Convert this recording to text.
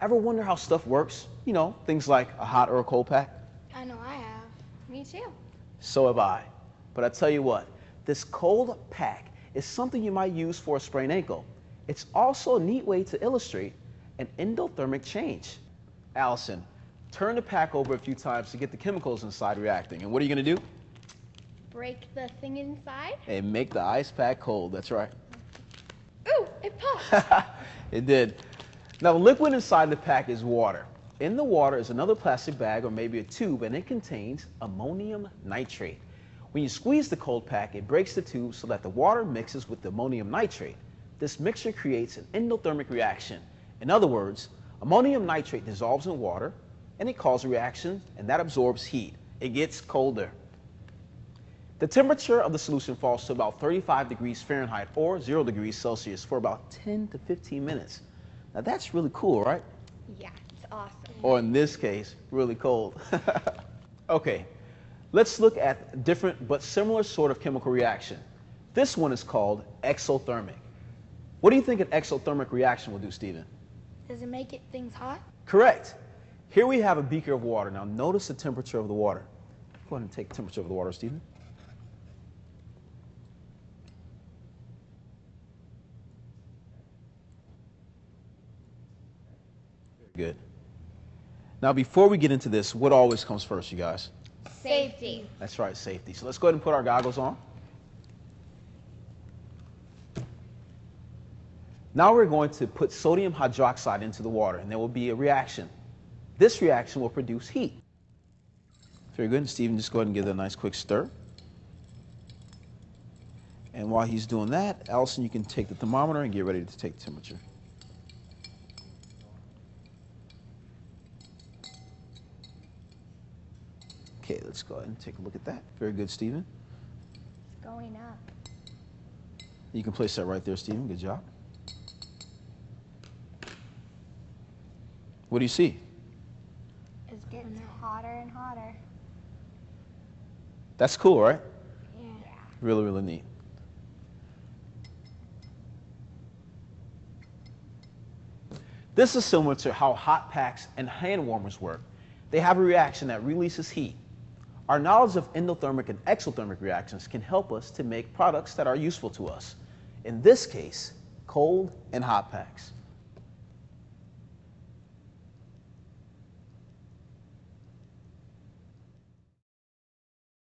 Ever wonder how stuff works? You know, things like a hot or a cold pack? I know I have. Me too. So have I. But I tell you what, this cold pack is something you might use for a sprained ankle. It's also a neat way to illustrate an endothermic change. Allison, turn the pack over a few times to get the chemicals inside reacting. And what are you going to do? Break the thing inside. And make the ice pack cold. That's right. Ooh, it popped. it did. Now, the liquid inside the pack is water. In the water is another plastic bag or maybe a tube, and it contains ammonium nitrate. When you squeeze the cold pack, it breaks the tube so that the water mixes with the ammonium nitrate. This mixture creates an endothermic reaction. In other words, ammonium nitrate dissolves in water, and it causes a reaction, and that absorbs heat. It gets colder. The temperature of the solution falls to about 35 degrees Fahrenheit or 0 degrees Celsius for about 10 to 15 minutes. Now that's really cool, right? Yeah, it's awesome. Or in this case, really cold. okay, let's look at different but similar sort of chemical reaction. This one is called exothermic. What do you think an exothermic reaction will do, Stephen? Does it make it things hot? Correct. Here we have a beaker of water. Now notice the temperature of the water. Go ahead and take the temperature of the water, Stephen. Good. Now, before we get into this, what always comes first, you guys? Safety. That's right, safety. So let's go ahead and put our goggles on. Now we're going to put sodium hydroxide into the water, and there will be a reaction. This reaction will produce heat. Very good. And Stephen, just go ahead and give it a nice quick stir. And while he's doing that, Allison, you can take the thermometer and get ready to take temperature. Okay, let's go ahead and take a look at that. Very good, Stephen. It's going up. You can place that right there, Stephen. Good job. What do you see? It's getting hotter and hotter. That's cool, right? Yeah. Really, really neat. This is similar to how hot packs and hand warmers work. They have a reaction that releases heat. Our knowledge of endothermic and exothermic reactions can help us to make products that are useful to us. In this case, cold and hot packs.